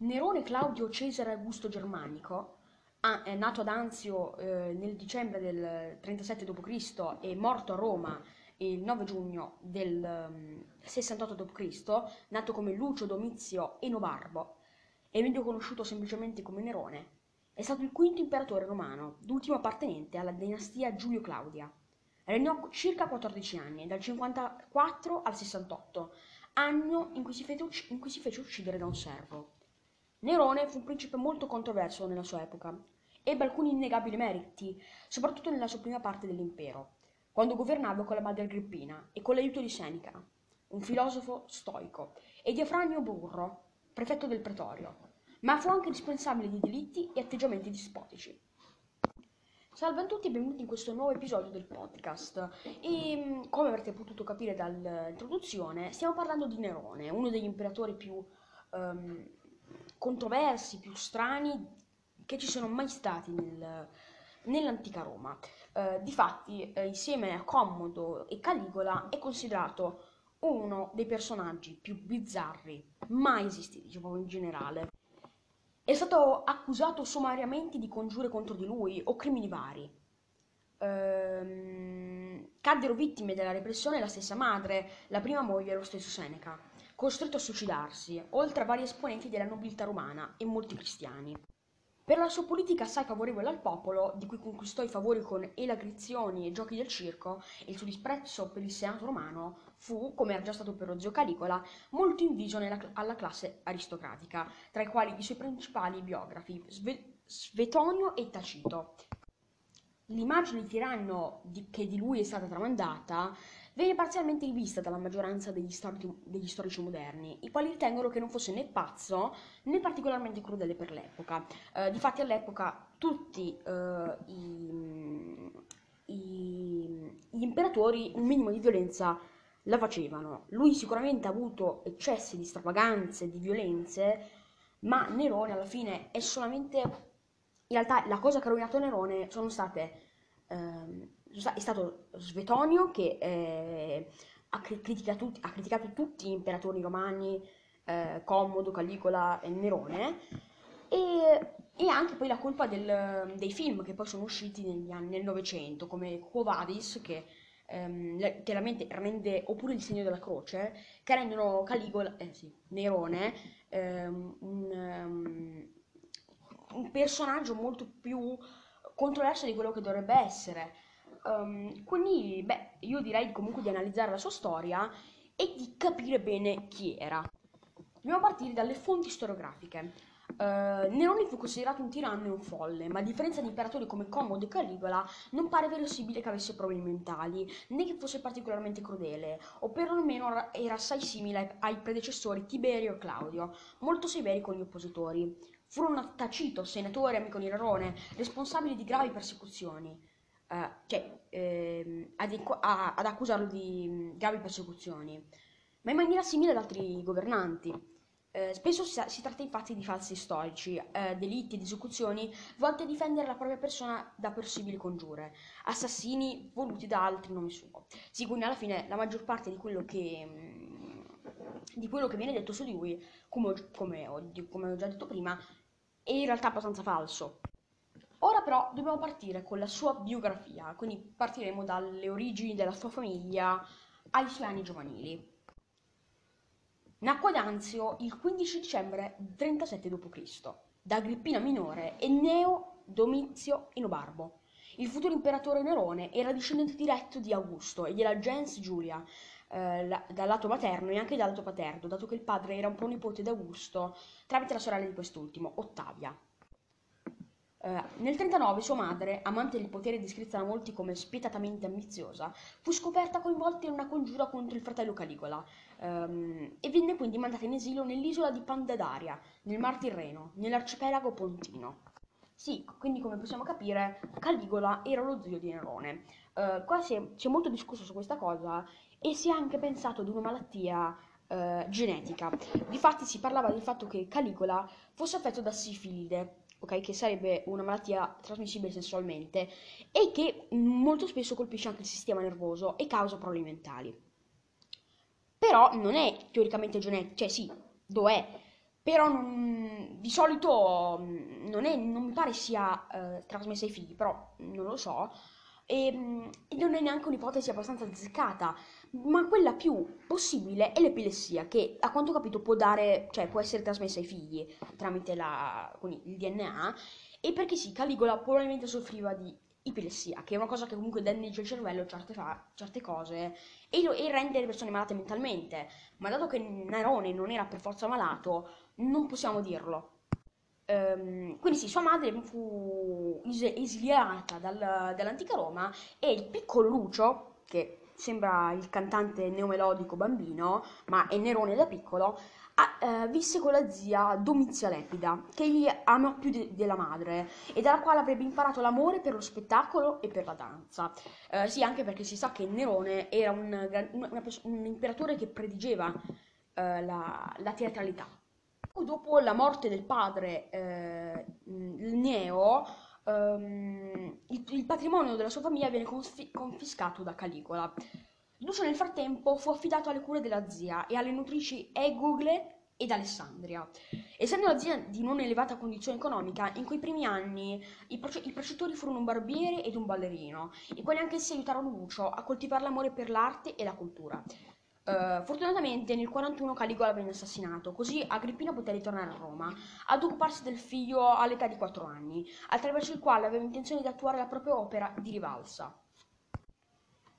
Nerone Claudio Cesare Augusto Germanico, ah, è nato ad Anzio eh, nel dicembre del 37 d.C. e morto a Roma il 9 giugno del um, 68 d.C., nato come Lucio Domizio Enobarbo, e meglio conosciuto semplicemente come Nerone, è stato il quinto imperatore romano, l'ultimo appartenente alla dinastia Giulio-Claudia. Regnò circa 14 anni, dal 54 al 68, anno in cui si fece, in cui si fece uccidere da un servo. Nerone fu un principe molto controverso nella sua epoca. Ebbe alcuni innegabili meriti, soprattutto nella sua prima parte dell'impero, quando governava con la madre Agrippina e con l'aiuto di Seneca, un filosofo stoico, e di Afranio Burro, prefetto del pretorio, ma fu anche responsabile di delitti e atteggiamenti dispotici. Salve a tutti e benvenuti in questo nuovo episodio del podcast. E come avrete potuto capire dall'introduzione, stiamo parlando di Nerone, uno degli imperatori più um, controversi, più strani che ci sono mai stati nel, nell'antica Roma. Eh, difatti, eh, insieme a Commodo e Caligola, è considerato uno dei personaggi più bizzarri mai esistiti, diciamo in generale. È stato accusato sommariamente di congiure contro di lui o crimini vari. Ehm, caddero vittime della repressione la stessa madre, la prima moglie e lo stesso Seneca costretto a suicidarsi, oltre a vari esponenti della nobiltà romana e molti cristiani. Per la sua politica assai favorevole al popolo, di cui conquistò i favori con elagrizioni e giochi del circo, e il suo disprezzo per il senato romano fu, come era già stato per lo zio Caligola, molto inviso nella, alla classe aristocratica, tra i quali i suoi principali biografi, Sve, Svetonio e Tacito. L'immagine di tiranno di, che di lui è stata tramandata viene parzialmente rivista dalla maggioranza degli, storici, degli storici moderni, i quali ritengono che non fosse né pazzo né particolarmente crudele per l'epoca. Eh, difatti all'epoca tutti eh, i, i, gli imperatori un minimo di violenza la facevano. Lui sicuramente ha avuto eccessi di stravaganze, di violenze, ma Nerone alla fine è solamente... In realtà la cosa che ha rovinato Nerone sono state... Ehm, è stato Svetonio che eh, ha, criticato, ha, criticato, tutti gli imperatori romani, eh, Commodo, Caligola e Nerone, e, e anche poi la colpa del, dei film che poi sono usciti negli anni, nel Novecento, come Quo Vadis, che ehm, letteralmente rende, oppure il segno della croce, che rendono Caligola, eh sì, Nerone, ehm, un, um, un personaggio molto più controverso di quello che dovrebbe essere. Um, quindi, beh, io direi comunque di analizzare la sua storia e di capire bene chi era. Dobbiamo partire dalle fonti storiografiche. Uh, Nerone fu considerato un tiranno e un folle, ma a differenza di imperatori come Commodo e Caligola, non pare verosimile che avesse problemi mentali, né che fosse particolarmente crudele, o perlomeno era assai simile ai, predecessori Tiberio e Claudio, molto severi con gli oppositori. Furono Tacito, senatore amico di Nerone, responsabili di gravi persecuzioni uh, cioè, ehm, ad, a, ad, accusarlo di mm, gravi persecuzioni, ma in maniera simile ad altri governanti. Eh, spesso si, si, tratta infatti di falsi storici, eh, delitti ed esecuzioni volte a difendere la propria persona da possibili congiure, assassini voluti da altri in nome suo. Sì, quindi alla fine la maggior parte di quello che, mm, di quello che viene detto su di lui, come, come, come ho già detto prima, è in realtà abbastanza falso. Ora però dobbiamo partire con la sua biografia, quindi partiremo dalle origini della sua famiglia ai suoi anni giovanili. Nacque ad Anzio il 15 dicembre 37 d.C. da Agrippina minore e Neo Domizio Inobarbo. Il futuro imperatore Nerone era discendente diretto di Augusto e della gens Giulia, eh, dal lato materno e anche dal lato paterno, dato che il padre era un pronipote di Augusto tramite la sorella di quest'ultimo, Ottavia. Uh, nel 39 sua madre, amante del potere descritta da molti come spietatamente ambiziosa, fu scoperta coinvolta in una congiura contro il fratello Caligola um, e venne quindi mandata in esilio nell'isola di Pandadaria, nel Mar Tirreno, nell'arcipelago pontino. Sì, quindi come possiamo capire, Caligola era lo zio di Nerone. Uh, qua si è, si è, molto discusso su questa cosa e si è anche pensato ad una malattia uh, genetica. Difatti si parlava del fatto che Caligola fosse affetto da sifilide, ok? Che sarebbe una malattia trasmissibile sessualmente e che molto spesso colpisce anche il sistema nervoso e causa problemi mentali. Però non è teoricamente genetico, cioè sì, lo è, però non, di solito mh, non, è, non mi pare sia eh, trasmessa ai figli, però non lo so. E, mh, e non è neanche un'ipotesi abbastanza azzeccata, ma quella più possibile è l'epilessia, che a quanto ho capito può, dare, cioè, può essere trasmessa ai figli tramite la, il DNA. E perché sì, Caligola probabilmente soffriva di ipilessia, che è una cosa che comunque danneggia il cervello certe, fa- certe cose e, lo- e rende le persone malate mentalmente. Ma dato che Nerone non era per forza malato, non possiamo dirlo. Ehm, quindi sì, sua madre fu es- esiliata dal- dall'antica Roma e il piccolo Lucio, che sembra il cantante neomelodico bambino, ma è Nerone da piccolo, a, eh, visse con la zia Domizia Lepida, che egli amò più de- della madre e dalla quale avrebbe imparato l'amore per lo spettacolo e per la danza. Eh, sì, anche perché si sa che Nerone era un, un, un imperatore che predigeva eh, la, la, teatralità. Dopo la morte del padre eh, Neo, ehm, il, il, patrimonio della sua famiglia viene confiscato confiscato da Caligola. Lucio nel frattempo fu affidato alle cure della zia e alle nutrici Egugle ed Alessandria. Essendo la zia di non elevata condizione economica, in quei primi anni i, proce- i precettori furono un barbiere ed un ballerino, i quali anch'essi aiutarono Lucio a coltivare l'amore per l'arte e la cultura. Uh, fortunatamente nel 41 Caligola venne assassinato, così Agrippina poté ritornare a Roma ad occuparsi del figlio all'età di 4 anni, attraverso il quale aveva intenzione di attuare la propria opera di rivalsa.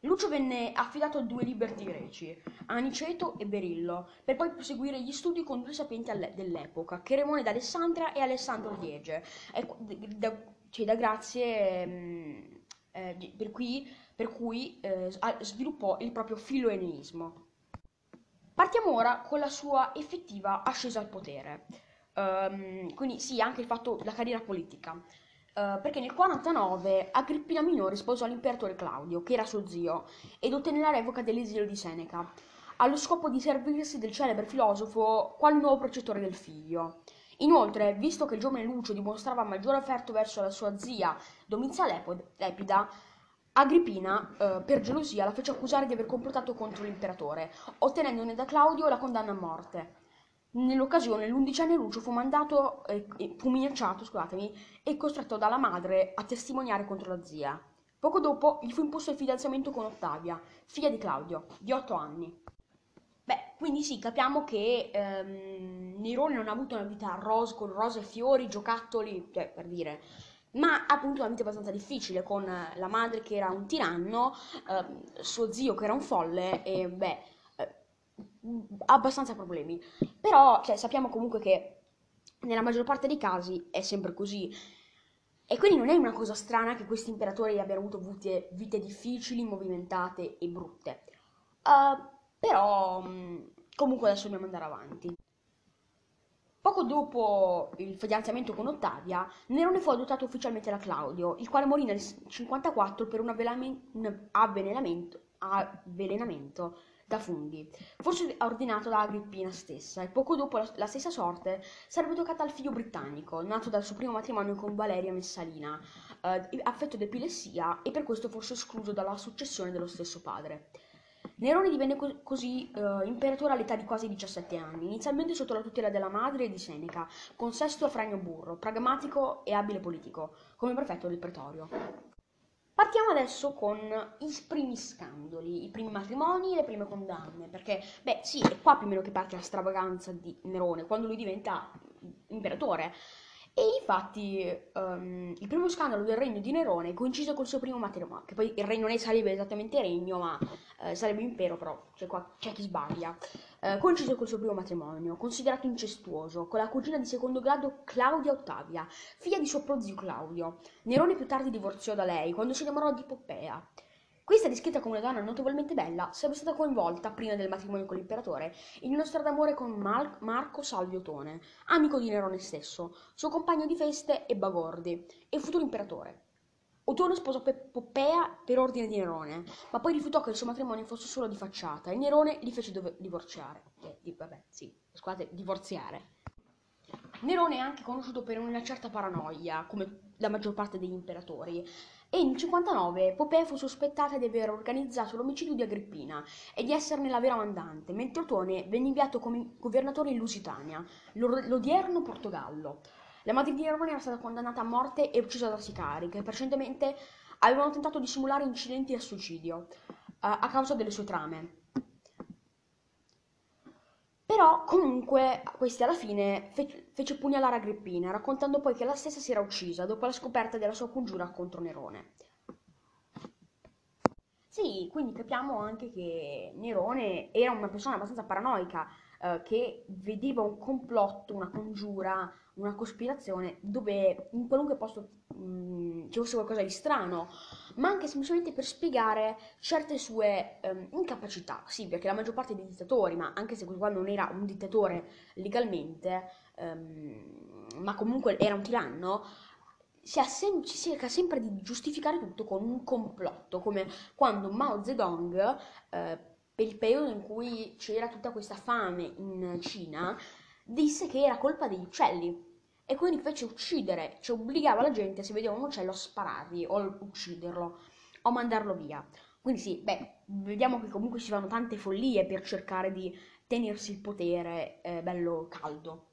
Lucio venne affidato a due liberti greci, Aniceto e Berillo, per poi proseguire gli studi con due sapienti dell'epoca, Cheremone d'Alessandria e Alessandro Liege, da, cioè da grazie mm, eh, per cui, per cui eh, sviluppò il proprio filoeneismo. Partiamo ora con la sua effettiva ascesa al potere. Um, quindi sì, anche il fatto della carriera politica. Uh, perché nel 49 Agrippina Minore sposò l'imperatore Claudio, che era suo zio, ed ottenne la revoca dell'esilio di Seneca, allo scopo di servirsi del celebre filosofo quale nuovo precettore del figlio. Inoltre, visto che il giovane Lucio dimostrava maggiore affetto verso la sua zia Domizia Lepida, Agrippina, eh, per gelosia, la fece accusare di aver complottato contro l'imperatore, ottenendone da Claudio la condanna a morte. Nell'occasione l'undicenne Lucio fu mandato, eh, fu minacciato, e costretto dalla madre a testimoniare contro la zia. Poco dopo gli fu imposto il fidanzamento con Ottavia, figlia di Claudio, di otto anni. Beh, quindi sì, capiamo che ehm, Nerone non ha avuto una vita ros- con rose e fiori, giocattoli, cioè per dire, ma appunto una vita abbastanza difficile con la madre che era un tiranno, ehm, suo zio che era un folle e beh abbastanza problemi. Però cioè, sappiamo comunque che nella maggior parte dei casi è sempre così. E quindi non è una cosa strana che questi imperatori abbiano avuto vite, vite difficili, movimentate e brutte. Uh, però mm, comunque adesso dobbiamo andare avanti. Poco dopo il fidanzamento con Ottavia, Nerone fu adottato ufficialmente da Claudio, il quale morì nel 54 per un avvelenamento, avvelenamento da funghi, forse ordinato da Agrippina stessa, e poco dopo la, la, stessa sorte sarebbe toccata al figlio britannico, nato dal suo primo matrimonio con Valeria Messalina, eh, affetto di epilessia e per questo forse escluso dalla successione dello stesso padre. Nerone divenne co- così eh, imperatore all'età di quasi 17 anni, inizialmente sotto la tutela della madre e di Seneca, con Sesto Afranio Burro, pragmatico e abile politico, come prefetto del pretorio. Partiamo adesso con i primi scandali, i primi matrimoni e le prime condanne, perché, beh, sì, è qua più o meno che parte la stravaganza di Nerone, quando lui diventa imperatore. E infatti um, il primo scandalo del regno di Nerone coincide col suo primo matrimonio, che poi il regno non sarebbe esattamente regno, ma eh, sarebbe impero, però c'è, qua, c'è chi sbaglia. Eh, coincide col suo primo matrimonio, considerato incestuoso, con la cugina di secondo grado Claudia Ottavia, figlia di suo prozio Claudio. Nerone più tardi divorziò da lei quando si innamorò di Poppea. Questa, descritta come una donna notevolmente bella, sarebbe stata coinvolta, prima del matrimonio con l'imperatore, in una storia d'amore con Mar- Marco Salvio Tone, amico di Nerone stesso, suo compagno di feste e bagordi, e futuro imperatore. Otone sposò Poppea per ordine di Nerone, ma poi rifiutò che il suo matrimonio fosse solo di facciata e Nerone li fece dove- divorziare. Eh, vabbè, sì, scusate, divorziare. Nerone è anche conosciuto per una certa paranoia, come la maggior parte degli imperatori, e nel 59 Popea fu sospettata di aver organizzato l'omicidio di Agrippina e di esserne la vera mandante, mentre Otone venne inviato come governatore in Lusitania, l'odierno Portogallo. La madre di Nerone era stata condannata a morte e uccisa da sicari, che precedentemente avevano tentato di simulare incidenti a suicidio a causa delle sue trame. Però comunque questi alla fine fe- fece pugnalare Agrippina, raccontando poi che la stessa si era uccisa dopo la scoperta della sua congiura contro Nerone. Sì, quindi capiamo anche che Nerone era una persona abbastanza paranoica, eh, che vedeva un complotto, una congiura, una cospirazione dove in qualunque posto mh, mm, ci fosse qualcosa di strano, ma anche semplicemente per spiegare certe sue um, incapacità. Sì, perché la maggior parte dei dittatori, ma anche se questo qua non era un dittatore legalmente, um, ma comunque era un tiranno, si, sem- si cerca sempre di giustificare tutto con un complotto, come quando Mao Zedong, eh, per il periodo in cui c'era tutta questa fame in Cina, disse che era colpa degli uccelli e quindi fece uccidere, cioè obbligava la gente se vedeva un uccello a sparargli o ucciderlo o mandarlo via. Quindi sì, beh, vediamo che comunque si fanno tante follie per cercare di tenersi il potere eh, bello caldo.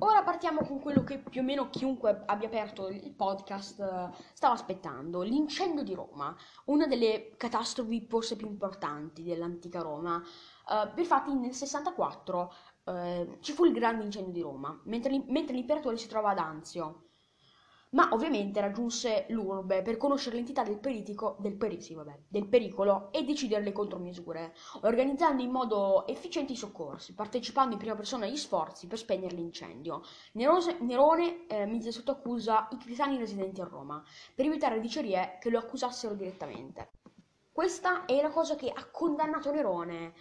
Ora partiamo con quello che più o meno chiunque abbia aperto il podcast eh, stava aspettando, l'incendio di Roma, una delle catastrofi forse più importanti dell'antica Roma. Uh, infatti nel 64 uh, ci fu il grande incendio di Roma, mentre, mentre l'imperatore si trovava ad Anzio ma ovviamente raggiunse l'urbe per conoscere l'entità del, peritico, del, peri, sì, vabbè, del pericolo e decidere le contromisure, organizzando in modo efficiente i soccorsi, partecipando in prima persona agli sforzi per spegnere l'incendio. Nerose, Nerone eh, mise sotto accusa i cristiani residenti a Roma, per evitare dicerie che lo accusassero direttamente. Questa è la cosa che ha condannato Nerone,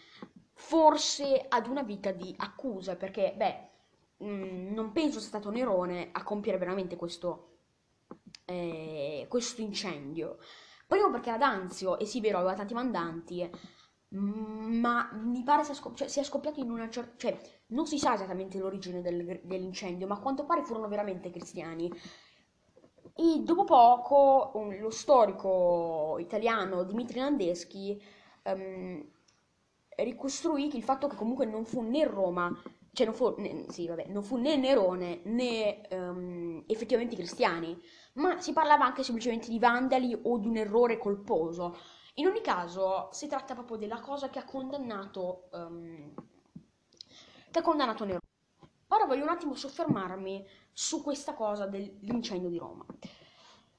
forse ad una vita di accusa, perché, beh, mh, mm, non penso sia stato Nerone a compiere veramente questo eh, questo incendio. Primo perché era d'Anzio, e sì, vero, aveva tanti mandanti, mm, ma mi pare sia, scop- cioè, sia scoppiato in una certa... cioè, non si sa esattamente l'origine del, dell'incendio, ma a quanto pare furono veramente cristiani. E dopo poco un, lo storico italiano Dimitri Landeschi um, ricostruì il fatto che comunque non fu né Roma, cioè non fu, né, sì, vabbè, non fu né Nerone né um, effettivamente i cristiani, ma si parlava anche semplicemente di vandali o di un errore colposo. In ogni caso, si tratta proprio della cosa che ha condannato, um, che ha condannato Nerone. Ora voglio un attimo soffermarmi su questa cosa dell'incendio di Roma.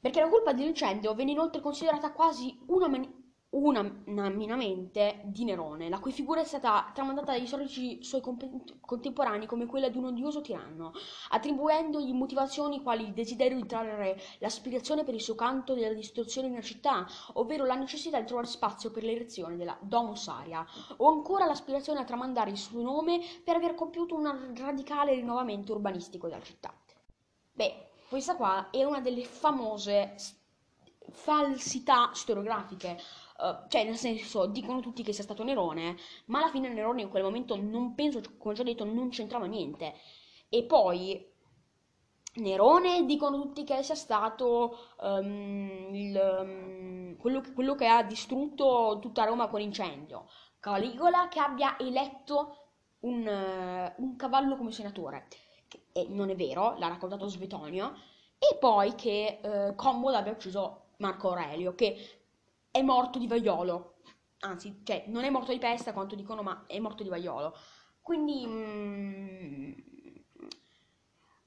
Perché la colpa dell'incendio venne inoltre considerata quasi una, mani- unanimemente di Nerone, la cui figura è stata tramandata dagli storici suoi contemporanei come quella di un odioso tiranno, attribuendogli motivazioni quali il desiderio di trarre l'aspirazione per il suo canto della distruzione nella città, ovvero la necessità di trovare spazio per l'erezione della Domus Aria, o ancora l'aspirazione a tramandare il suo nome per aver compiuto un radicale rinnovamento urbanistico della città. Beh, questa qua è una delle famose falsità storiografiche Uh, cioè, nel senso, dicono tutti che sia stato Nerone, ma alla fine Nerone in quel momento non penso, come già detto, non c'entrava niente. E poi Nerone dicono tutti che sia stato um, il, um, quello, che, quello, che, ha distrutto tutta Roma con l'incendio. Caligola che abbia eletto un, uh, un cavallo come senatore. Che, non è vero, l'ha raccontato Svetonio. E poi che uh, Commodo abbia ucciso Marco Aurelio, che è morto di vaiolo. Anzi, cioè, non è morto di peste quanto dicono, ma è morto di vaiolo. Quindi, mm,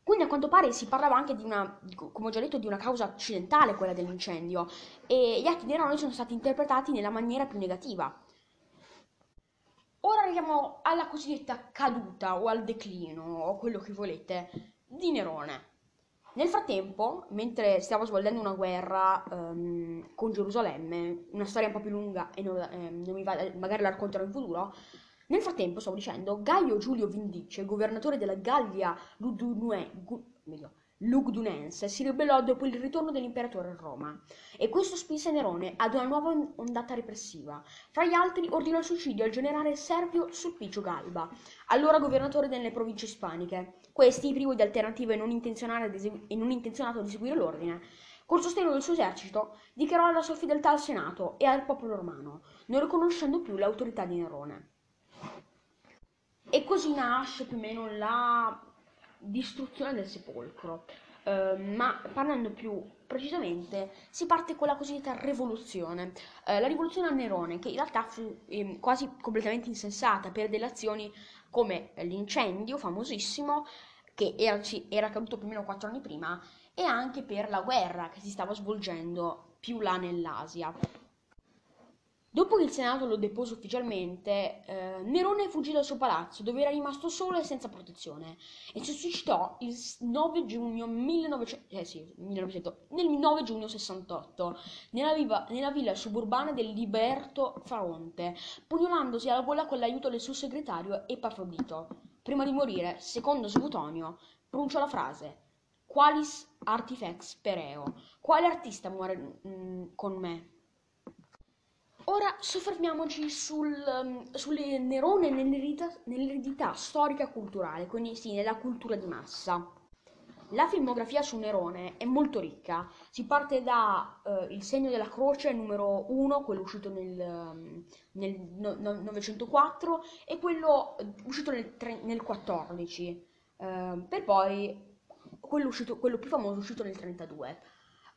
quindi a quanto pare si parlava anche di una, come ho già detto, di una causa accidentale, quella dell'incendio, e gli atti di Nerone sono stati interpretati nella maniera più negativa. Ora arriviamo alla cosiddetta caduta o al declino, o quello che volete, di Nerone. Nel frattempo, mentre stavo svolgendo una guerra um, con Gerusalemme, una storia un po' più lunga e non, eh, non va, magari la racconterò in futuro, nel frattempo, stavo dicendo, Gaio Giulio Vindice, governatore della Gallia Lugdunense, si ribellò dopo il ritorno dell'imperatore a Roma e questo spinse Nerone ad una nuova ondata repressiva. Fra gli altri ordinò il suicidio al generale Servio Sulpicio Galba, allora governatore delle province ispaniche. Questi, privo di alternative e non, intenzionato ad eseguire l'ordine, Col sostegno del suo esercito, dichiarò la sua fedeltà al Senato e al popolo romano, non riconoscendo più l'autorità di Nerone. E così nasce più o meno la distruzione del sepolcro. Uh, ma parlando più precisamente, si parte con la cosiddetta rivoluzione. Uh, la rivoluzione a Nerone, che in realtà fu eh, quasi completamente insensata per delle azioni come l'incendio famosissimo, che era, era accaduto più o meno quattro anni prima, e anche per la guerra che si stava svolgendo più là nell'Asia. Dopo che il Senato lo depose ufficialmente, eh, Nerone fuggì dal suo palazzo, dove era rimasto solo e senza protezione, e si suicidò il 9 giugno 1900, eh sì, 1900, nel 9 giugno 68, nella, viva, nella villa suburbana del Liberto Faronte, pugnolandosi alla gola con l'aiuto del suo segretario Epafrodito. Prima di morire, secondo Subutonio, pronunciò la frase Qualis artifex pereo? Quale artista muore mh, mm, con me? Ora soffermiamoci sul, um, sulle Nerone nell'eredità, nell'eredità storica culturale, quindi sì, nella cultura di massa. La filmografia su Nerone è molto ricca, si parte da uh, Il segno della croce numero 1, quello uscito nel, um, nel no, no, 904, e quello uscito nel, nel 14, uh, per poi quello, uscito, quello più famoso uscito nel 32.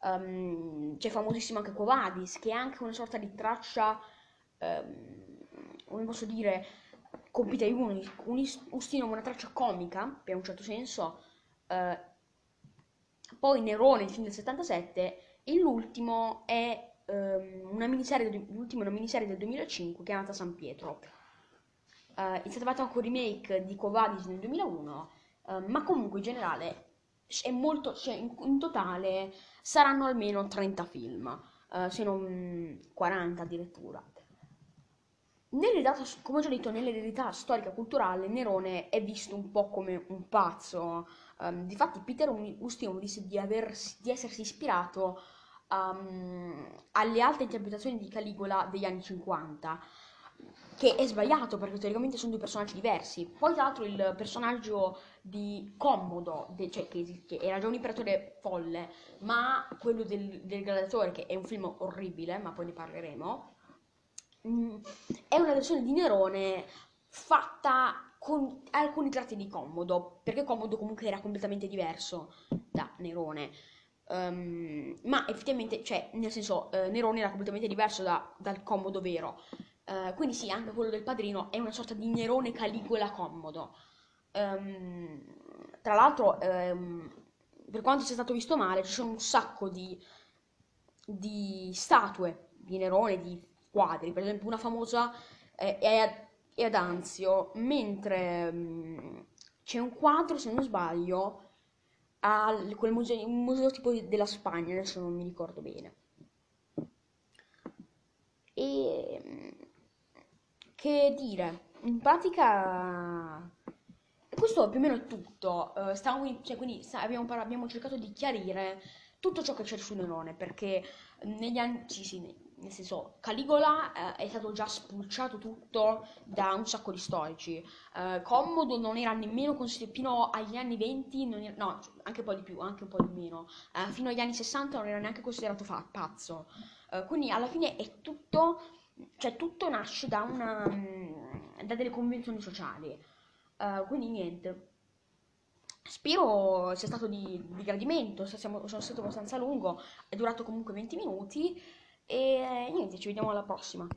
Um, c'è famosissimo anche Quo Vadis, che è anche una sorta di traccia, um, come posso dire, con Peter Unis, Unis, Ustino, una traccia comica, per un certo senso. Uh, poi Nerone, il film del 77, e l'ultimo è um, una miniserie, l'ultimo è una miniserie del 2005 chiamata San Pietro. Uh, è stato fatto anche un remake di Quo Vadis nel 2001, uh, ma comunque in generale è molto, cioè in, in totale saranno almeno 30 film, uh, se non 40 addirittura. Nell'eredità, come ho già detto, nell'eredità storica culturale Nerone è visto un po' come un pazzo. Um, difatti Peter Ustinov disse di, aversi, di essersi ispirato um, alle alte interpretazioni di Caligola degli anni 50 che è sbagliato perché teoricamente sono due personaggi diversi. Poi, tra l'altro, il personaggio di Commodo, de, cioè che, che, era già un imperatore folle, ma quello del, del gladiatore, che è un film orribile, ma poi ne parleremo, mh, mm, è una versione di Nerone fatta con alcuni tratti di Commodo, perché Commodo comunque era completamente diverso da Nerone. Um, ma effettivamente, cioè, nel senso, uh, Nerone era completamente diverso da, dal Commodo vero. Uh, quindi sì, anche quello del padrino è una sorta di Nerone Caligola commodo. Um, tra l'altro, um, per quanto sia stato visto male, ci sono un sacco di, di statue di Nerone, di quadri. Per esempio, una famosa è, è, è ad Anzio, mentre um, c'è un quadro, se non sbaglio, al quel museo, un museo tipo della Spagna, adesso non mi ricordo bene. E che dire, in pratica questo più o meno è tutto. Uh, stavo, cioè, quindi abbiamo, abbiamo, cercato di chiarire tutto ciò che c'è su Nerone, perché negli anni, sì, sì, nel senso, Caligola uh, è stato già spulciato tutto da un sacco di storici. Uh, Commodo non era nemmeno considerato, fino agli anni 20, era, no, anche un po' di più, anche un po' di meno, fino agli anni 60 non era neanche considerato fa- pazzo. quindi alla fine è tutto cioè tutto nasce da, una, mm, da delle convenzioni sociali. Uh, quindi niente. Spero sia stato di, di gradimento, siamo, sono stato abbastanza lungo, è durato comunque 20 minuti e niente, ci vediamo alla prossima.